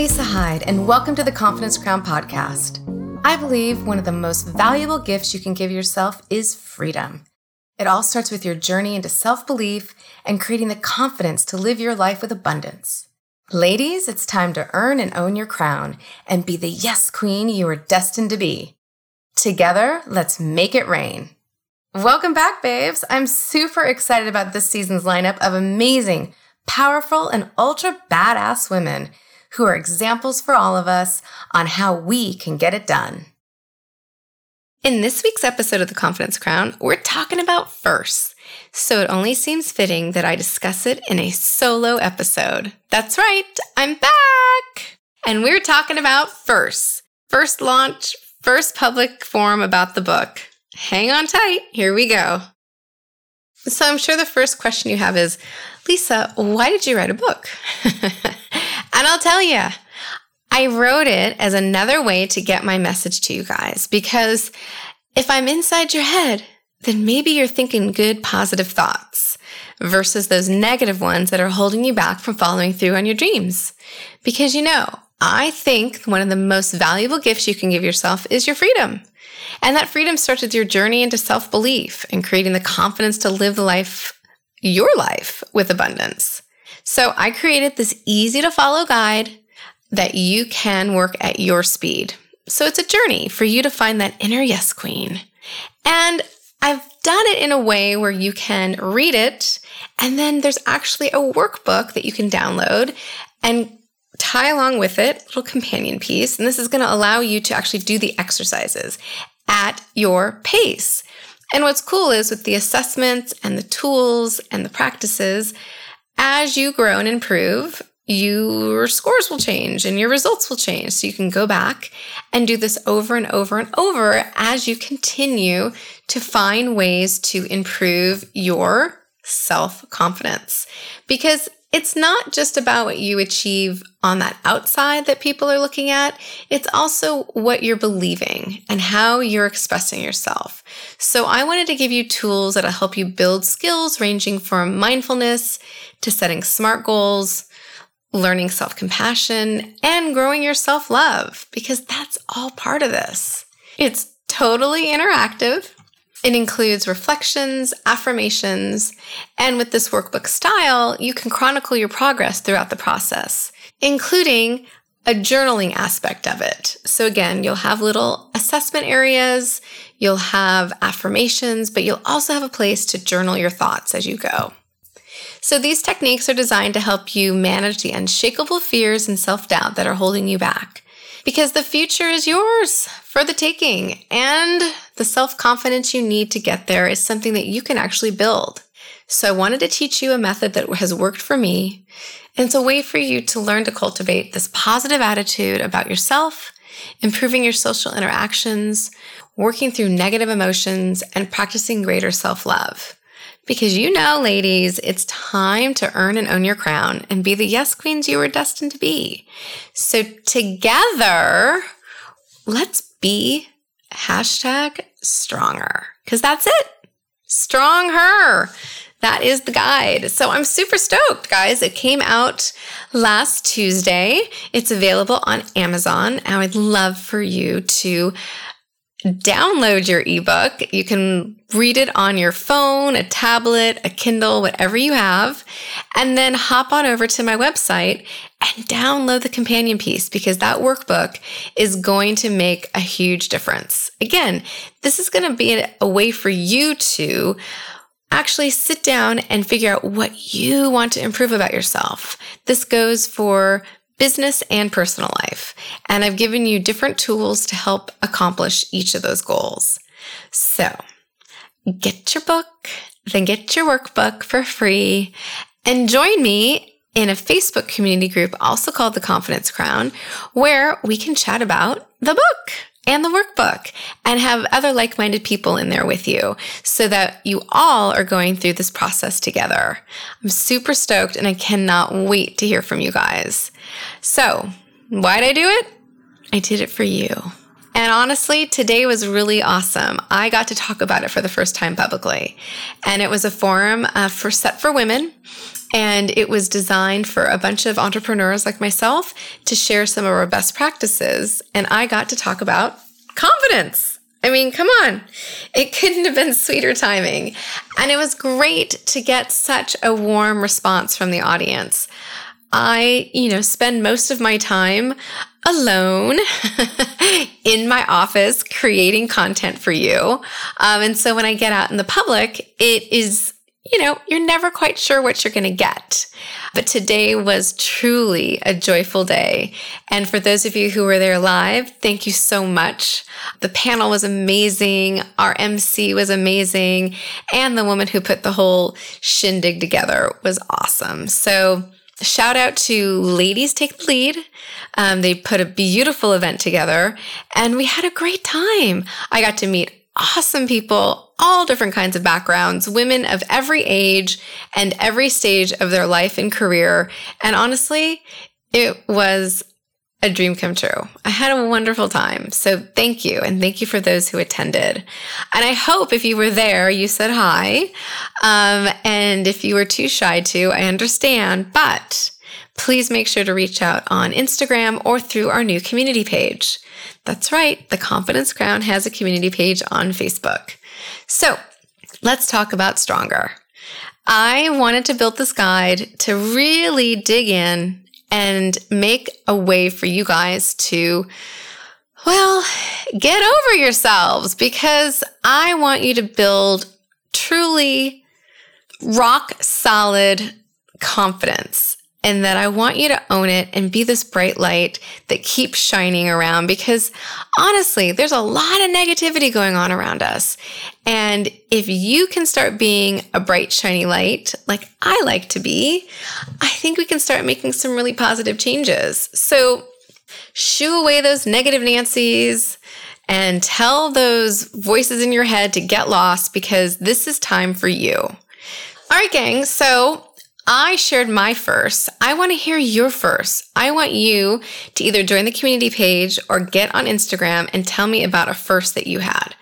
Lisa Hyde, and welcome to the Confidence Crown podcast. I believe one of the most valuable gifts you can give yourself is freedom. It all starts with your journey into self belief and creating the confidence to live your life with abundance. Ladies, it's time to earn and own your crown and be the yes queen you are destined to be. Together, let's make it rain. Welcome back, babes. I'm super excited about this season's lineup of amazing, powerful, and ultra badass women who are examples for all of us on how we can get it done. In this week's episode of The Confidence Crown, we're talking about firsts, so it only seems fitting that I discuss it in a solo episode. That's right, I'm back! And we're talking about firsts. First launch, first public forum about the book. Hang on tight, here we go. So I'm sure the first question you have is, Lisa, why did you write a book? and I'll tell you, I wrote it as another way to get my message to you guys because if I'm inside your head, then maybe you're thinking good, positive thoughts versus those negative ones that are holding you back from following through on your dreams. Because you know, I think one of the most valuable gifts you can give yourself is your freedom. And that freedom starts with your journey into self belief and creating the confidence to live the life, your life with abundance. So I created this easy to follow guide that you can work at your speed. So it's a journey for you to find that inner yes queen. And I've done it in a way where you can read it, and then there's actually a workbook that you can download and tie along with it, a little companion piece. And this is going to allow you to actually do the exercises at your pace. And what's cool is with the assessments and the tools and the practices, as you grow and improve, your scores will change and your results will change. So you can go back and do this over and over and over as you continue to find ways to improve your self confidence. Because it's not just about what you achieve on that outside that people are looking at. It's also what you're believing and how you're expressing yourself. So I wanted to give you tools that'll help you build skills ranging from mindfulness to setting smart goals learning self compassion, and growing your self love, because that's all part of this. It's totally interactive. It includes reflections, affirmations, and with this workbook style, you can chronicle your progress throughout the process, including a journaling aspect of it. So again, you'll have little assessment areas, you'll have affirmations, but you'll also have a place to journal your thoughts as you go. So these techniques are designed to help you manage the unshakable fears and self doubt that are holding you back. Because the future is yours for the taking, and the self confidence you need to get there is something that you can actually build. So I wanted to teach you a method that has worked for me. And it's a way for you to learn to cultivate this positive attitude about yourself, improving your social interactions, working through negative emotions, and practicing greater self love. Because you know, ladies, it's time to earn and own your crown and be the yes queens you were destined to be. So together, let's be hashtag StrongHER because that's it. Strong her. That is the guide. So I'm super stoked, guys. It came out last Tuesday. It's available on Amazon. I would love for you to download your ebook. You can read it on your phone, a tablet, a Kindle, whatever you have, and then hop on over to my website and download the companion piece because that workbook is going to make a huge difference. Again, this is going to be a way for you to actually sit down and figure out what you want to improve about yourself. This goes for business and personal life. And I've given you different tools to help accomplish each of those goals. So get your book, then get your workbook for free and join me in a Facebook community group also called the Confidence Crown, where we can chat about the book and the workbook and have other like minded people in there with you so that you all are going through this process together. I'm super stoked and I cannot wait to hear from you guys. So, why'd I do it? I did it for you. And honestly, today was really awesome. I got to talk about it for the first time publicly. And it was a forum uh, for set for women And it was designed for a bunch of entrepreneurs like myself to share some of our best practices. And I got to talk about confidence. I mean, come on. It couldn't have been sweeter timing. And it was great to get such a warm response from the audience. I, you know, spend most of my time alone in my office creating content for you. Um, and so when I get out in the public, it is, you know, you're never quite sure what you're going to get. But today was truly a joyful day. And for those of you who were there live, thank you so much. The panel was amazing. Our MC was amazing. And the woman who put the whole shindig together was awesome. So, shout out to Ladies Take the Lead. Um, they put a beautiful event together and we had a great time. I got to meet awesome people, all different kinds of backgrounds, women of every age and every stage of their life and career. And honestly, it was a dream come true. I had a wonderful time. So thank you. And thank you for those who attended. And I hope if you were there, you said hi. Um, and if you were too shy to, I understand. But please make sure to reach out on Instagram or through our new community page. That's right. The Confidence Crown has a community page on Facebook. So let's talk about StrongHER. I wanted to build this guide to really dig in and make a way for you guys to, well, get over yourselves because I want you to build truly rock solid confidence and that I want you to own it and be this bright light that keeps shining around because honestly, there's a lot of negativity going on around us. And if you can start being a bright, shiny light, like I like to be, I think we can start making some really positive changes. So shoo away those negative Nancy's and tell those voices in your head to get lost because this is time for you. All right, gang. So I shared my first. I want to hear your first. I want you to either join the community page or get on Instagram and tell me about a first that you had.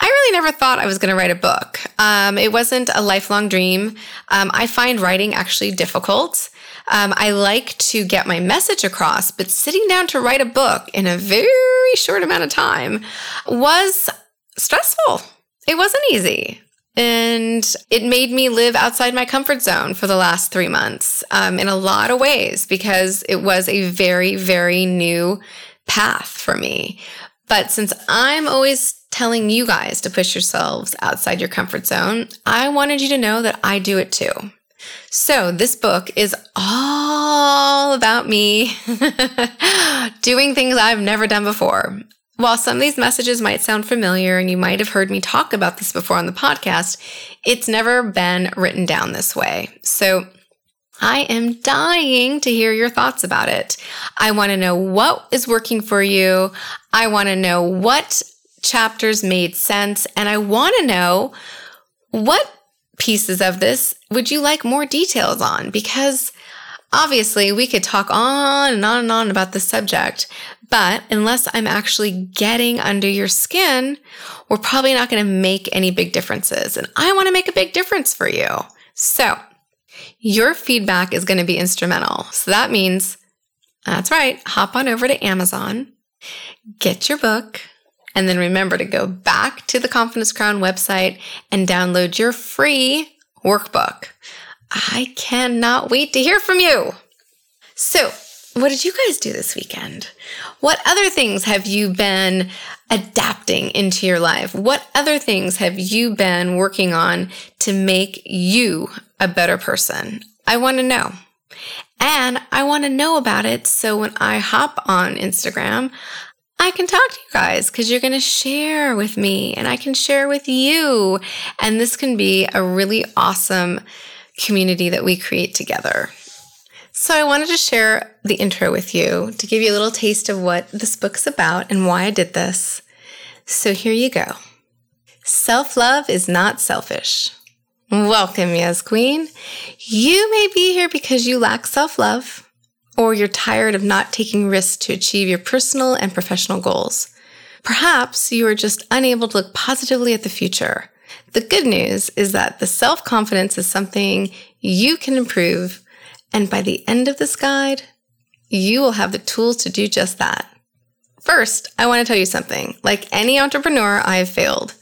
I really never thought I was going to write a book. Um, it wasn't a lifelong dream. Um, I find writing actually difficult. Um, I like to get my message across, but sitting down to write a book in a very short amount of time was stressful. It wasn't easy. And it made me live outside my comfort zone for the last three months um, in a lot of ways because it was a very, very new path for me. But since I'm always telling you guys to push yourselves outside your comfort zone, I wanted you to know that I do it too. So, this book is all about me doing things I've never done before. While some of these messages might sound familiar and you might have heard me talk about this before on the podcast, it's never been written down this way. So I am dying to hear your thoughts about it. I want to know what is working for you. I want to know what chapters made sense. And I want to know what pieces of this would you like more details on? Because obviously we could talk on and on and on about the subject, but unless I'm actually getting under your skin, we're probably not going to make any big differences. And I want to make a big difference for you. So your feedback is going to be instrumental. So that means, that's right, hop on over to Amazon, get your book, and then remember to go back to the Confidence Crown website and download your free workbook. I cannot wait to hear from you. So, what did you guys do this weekend? What other things have you been adapting into your life? What other things have you been working on to make you a better person? I want to know. And I want to know about it so when I hop on Instagram, I can talk to you guys because you're going to share with me and I can share with you. And this can be a really awesome community that we create together. So, I wanted to share the intro with you to give you a little taste of what this book's about and why I did this. So, here you go. Self love is not selfish. Welcome, Yes Queen. You may be here because you lack self love or you're tired of not taking risks to achieve your personal and professional goals. Perhaps you are just unable to look positively at the future. The good news is that the self confidence is something you can improve. And by the end of this guide, you will have the tools to do just that. First, I want to tell you something. Like any entrepreneur, I have failed.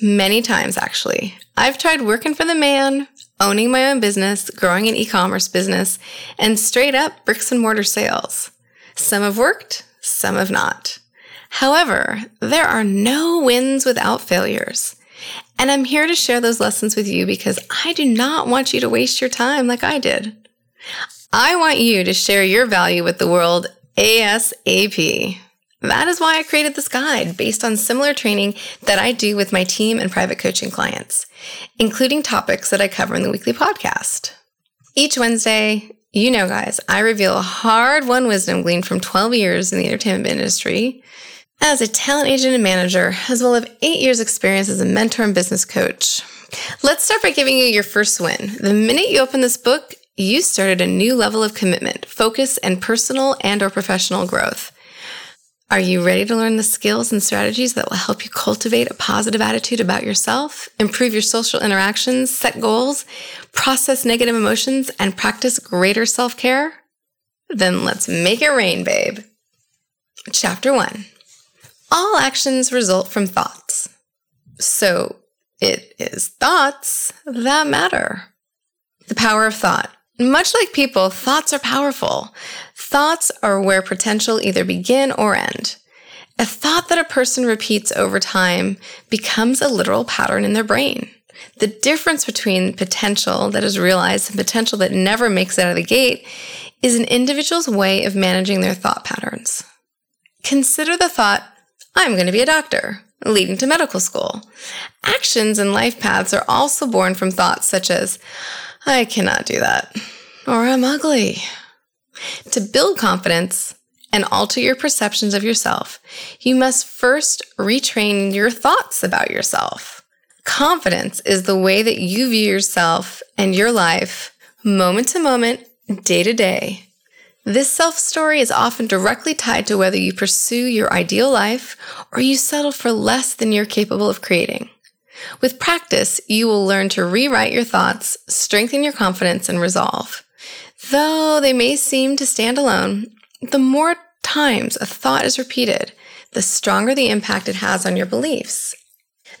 Many times, actually. I've tried working for the man, owning my own business, growing an e commerce business, and straight up bricks and mortar sales. Some have worked, some have not. However, there are no wins without failures. And I'm here to share those lessons with you because I do not want you to waste your time like I did. I want you to share your value with the world ASAP. That is why I created this guide based on similar training that I do with my team and private coaching clients, including topics that I cover in the weekly podcast. Each Wednesday, you know, guys, I reveal hard won wisdom gleaned from 12 years in the entertainment industry as a talent agent and manager, as well as eight years' experience as a mentor and business coach. Let's start by giving you your first win. The minute you open this book, you started a new level of commitment, focus, and personal and or professional growth. Are you ready to learn the skills and strategies that will help you cultivate a positive attitude about yourself, improve your social interactions, set goals, process negative emotions, and practice greater self care? Then let's make it rain, babe. Chapter 1 All actions result from thoughts. So it is thoughts that matter. The power of thought. Much like people, thoughts are powerful. Thoughts are where potential either begin or end. A thought that a person repeats over time becomes a literal pattern in their brain. The difference between potential that is realized and potential that never makes it out of the gate is an individual's way of managing their thought patterns. Consider the thought, I'm going to be a doctor, leading to medical school. Actions and life paths are also born from thoughts such as, I cannot do that. Or I'm ugly. To build confidence and alter your perceptions of yourself, you must first retrain your thoughts about yourself. Confidence is the way that you view yourself and your life moment to moment, day to day. This self story is often directly tied to whether you pursue your ideal life or you settle for less than you're capable of creating. With practice, you will learn to rewrite your thoughts, strengthen your confidence and resolve. Though they may seem to stand alone, the more times a thought is repeated, the stronger the impact it has on your beliefs.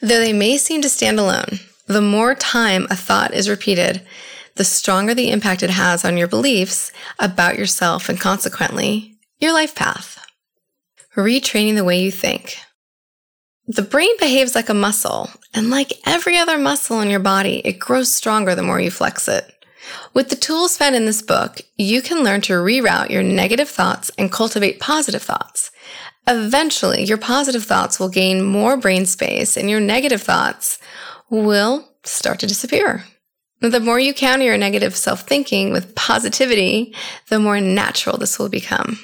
Though they may seem to stand alone, the more time a thought is repeated, the stronger the impact it has on your beliefs about yourself and consequently your life path. Retraining the way you think. The brain behaves like a muscle, and like every other muscle in your body, it grows stronger the more you flex it. With the tools found in this book, you can learn to reroute your negative thoughts and cultivate positive thoughts. Eventually, your positive thoughts will gain more brain space and your negative thoughts will start to disappear. The more you counter your negative self thinking with positivity, the more natural this will become.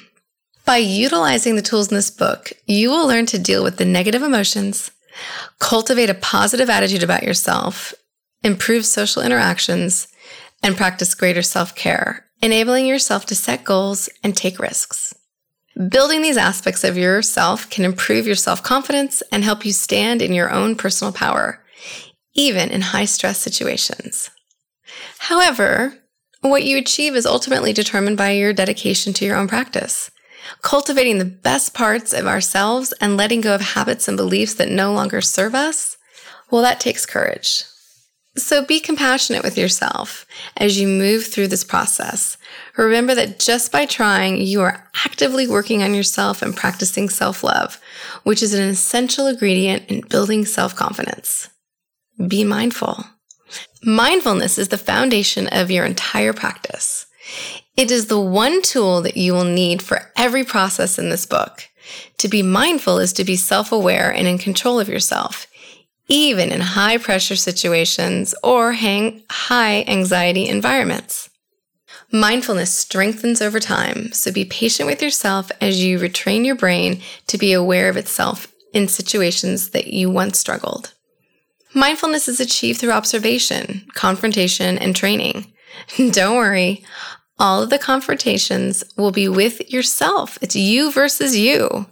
By utilizing the tools in this book, you will learn to deal with the negative emotions, cultivate a positive attitude about yourself, improve social interactions, and practice greater self care, enabling yourself to set goals and take risks. Building these aspects of yourself can improve your self confidence and help you stand in your own personal power, even in high stress situations. However, what you achieve is ultimately determined by your dedication to your own practice cultivating the best parts of ourselves and letting go of habits and beliefs that no longer serve us, well, that takes courage. So be compassionate with yourself as you move through this process. Remember that just by trying, you are actively working on yourself and practicing self love, which is an essential ingredient in building self confidence. Be mindful. Mindfulness is the foundation of your entire practice. It is the one tool that you will need for every process in this book. To be mindful is to be self aware and in control of yourself, even in high pressure situations or high anxiety environments. Mindfulness strengthens over time, so be patient with yourself as you retrain your brain to be aware of itself in situations that you once struggled. Mindfulness is achieved through observation, confrontation, and training. Don't worry, all of the confrontations will be with yourself. It's you versus you.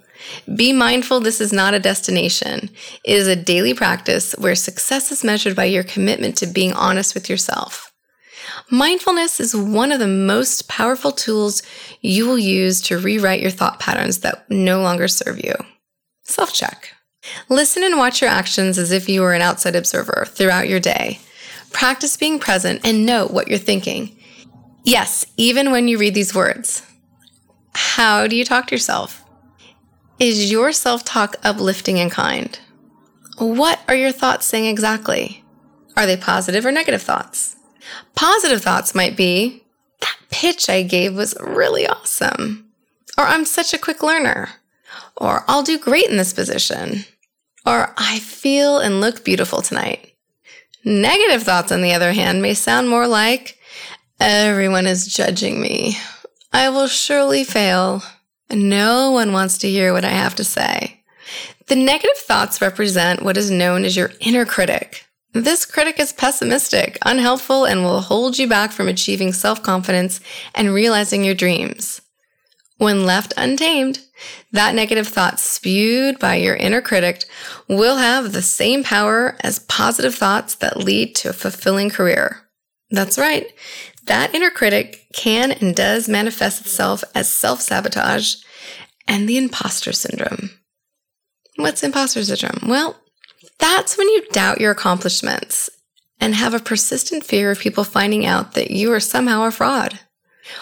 Be mindful this is not a destination. It is a daily practice where success is measured by your commitment to being honest with yourself. Mindfulness is one of the most powerful tools you will use to rewrite your thought patterns that no longer serve you. Self check. Listen and watch your actions as if you were an outside observer throughout your day. Practice being present and note what you're thinking. Yes, even when you read these words. How do you talk to yourself? Is your self talk uplifting and kind? What are your thoughts saying exactly? Are they positive or negative thoughts? Positive thoughts might be, that pitch I gave was really awesome. Or I'm such a quick learner. Or I'll do great in this position. Or I feel and look beautiful tonight. Negative thoughts, on the other hand, may sound more like, everyone is judging me. I will surely fail. No one wants to hear what I have to say. The negative thoughts represent what is known as your inner critic. This critic is pessimistic, unhelpful, and will hold you back from achieving self confidence and realizing your dreams. When left untamed, that negative thought spewed by your inner critic will have the same power as positive thoughts that lead to a fulfilling career. That's right. That inner critic can and does manifest itself as self sabotage and the imposter syndrome. What's imposter syndrome? Well, that's when you doubt your accomplishments and have a persistent fear of people finding out that you are somehow a fraud.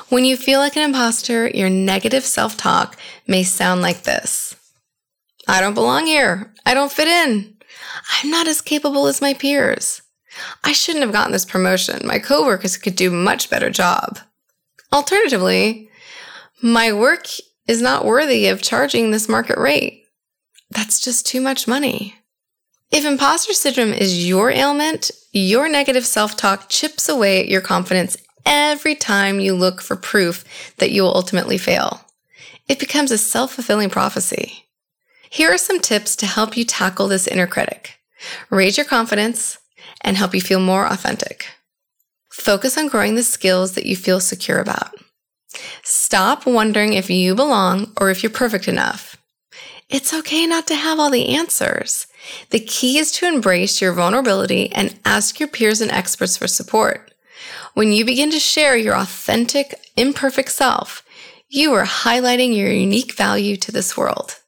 When you feel like an imposter, your negative self talk may sound like this I don't belong here. I don't fit in. I'm not as capable as my peers. I shouldn't have gotten this promotion. My coworkers could do a much better job. Alternatively, my work is not worthy of charging this market rate. That's just too much money. If imposter syndrome is your ailment, your negative self talk chips away at your confidence every time you look for proof that you will ultimately fail. It becomes a self fulfilling prophecy. Here are some tips to help you tackle this inner critic. Raise your confidence, and help you feel more authentic. Focus on growing the skills that you feel secure about. Stop wondering if you belong or if you're perfect enough. It's okay not to have all the answers. The key is to embrace your vulnerability and ask your peers and experts for support. When you begin to share your authentic, imperfect self, you are highlighting your unique value to this world.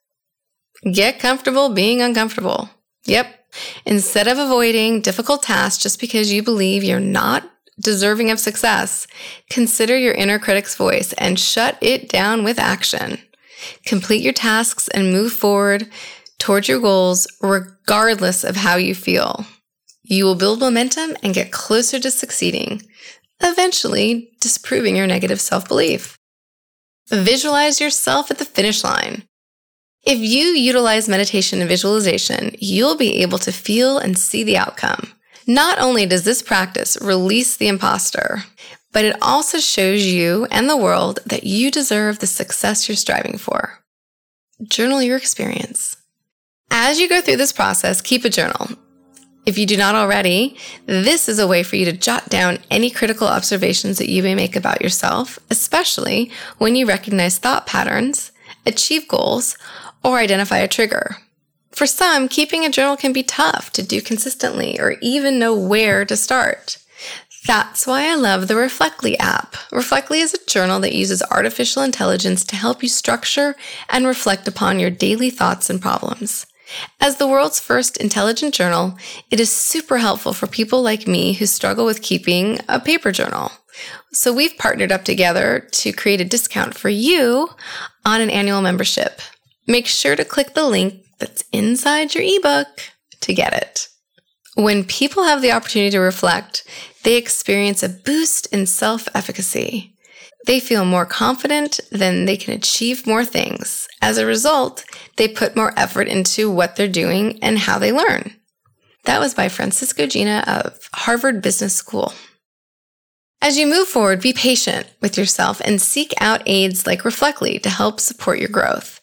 Get comfortable being uncomfortable. Yep, Instead of avoiding difficult tasks just because you believe you're not deserving of success, consider your inner critic's voice and shut it down with action. Complete your tasks and move forward towards your goals regardless of how you feel. You will build momentum and get closer to succeeding, eventually disproving your negative self belief. Visualize yourself at the finish line. If you utilize meditation and visualization, you'll be able to feel and see the outcome. Not only does this practice release the imposter, but it also shows you and the world that you deserve the success you're striving for. Journal your experience. As you go through this process, keep a journal. If you do not already, this is a way for you to jot down any critical observations that you may make about yourself, especially when you recognize thought patterns, achieve goals, or identify a trigger. For some, keeping a journal can be tough to do consistently or even know where to start. That's why I love the Reflectly app. Reflectly is a journal that uses artificial intelligence to help you structure and reflect upon your daily thoughts and problems. As the world's first intelligent journal, it is super helpful for people like me who struggle with keeping a paper journal. So we've partnered up together to create a discount for you on an annual membership. Make sure to click the link that's inside your ebook to get it. When people have the opportunity to reflect, they experience a boost in self efficacy. They feel more confident, then they can achieve more things. As a result, they put more effort into what they're doing and how they learn. That was by Francesca Gino of Harvard Business School. As you move forward, be patient with yourself and seek out aids like Reflectly to help support your growth.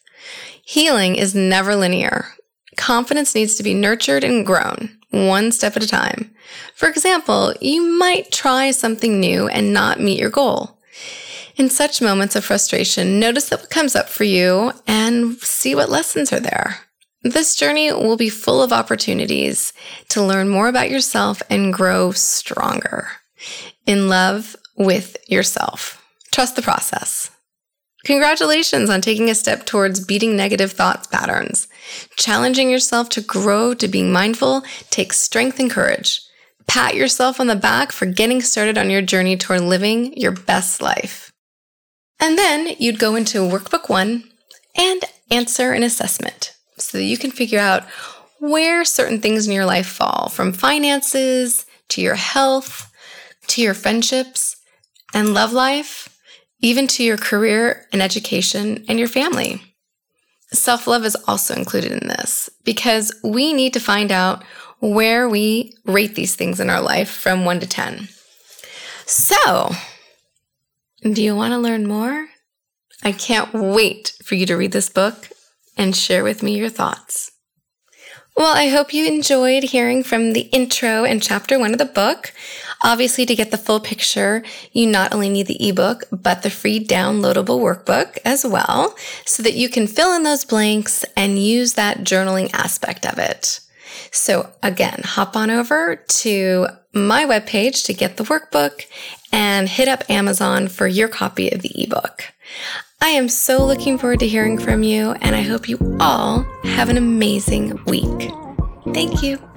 Healing is never linear. Confidence needs to be nurtured and grown, one step at a time. For example, you might try something new and not meet your goal. In such moments of frustration, notice that what comes up for you and see what lessons are there. This journey will be full of opportunities to learn more about yourself and grow stronger. in love with yourself. Trust the process. Congratulations on taking a step towards beating negative thoughts patterns. Challenging yourself to grow to being mindful takes strength and courage. Pat yourself on the back for getting started on your journey toward living your best life. And then you'd go into workbook one and answer an assessment so that you can figure out where certain things in your life fall from finances to your health to your friendships and love life even to your career and education and your family. Self love is also included in this because we need to find out where we rate these things in our life from 1 to 10. So, do you want to learn more? I can't wait for you to read this book and share with me your thoughts. Well, I hope you enjoyed hearing from the intro and chapter one of the book. Obviously, to get the full picture, you not only need the ebook, but the free downloadable workbook as well, so that you can fill in those blanks and use that journaling aspect of it. So again, hop on over to my webpage to get the workbook and hit up Amazon for your copy of the ebook. I am so looking forward to hearing from you, and I hope you all have an amazing week. Thank you.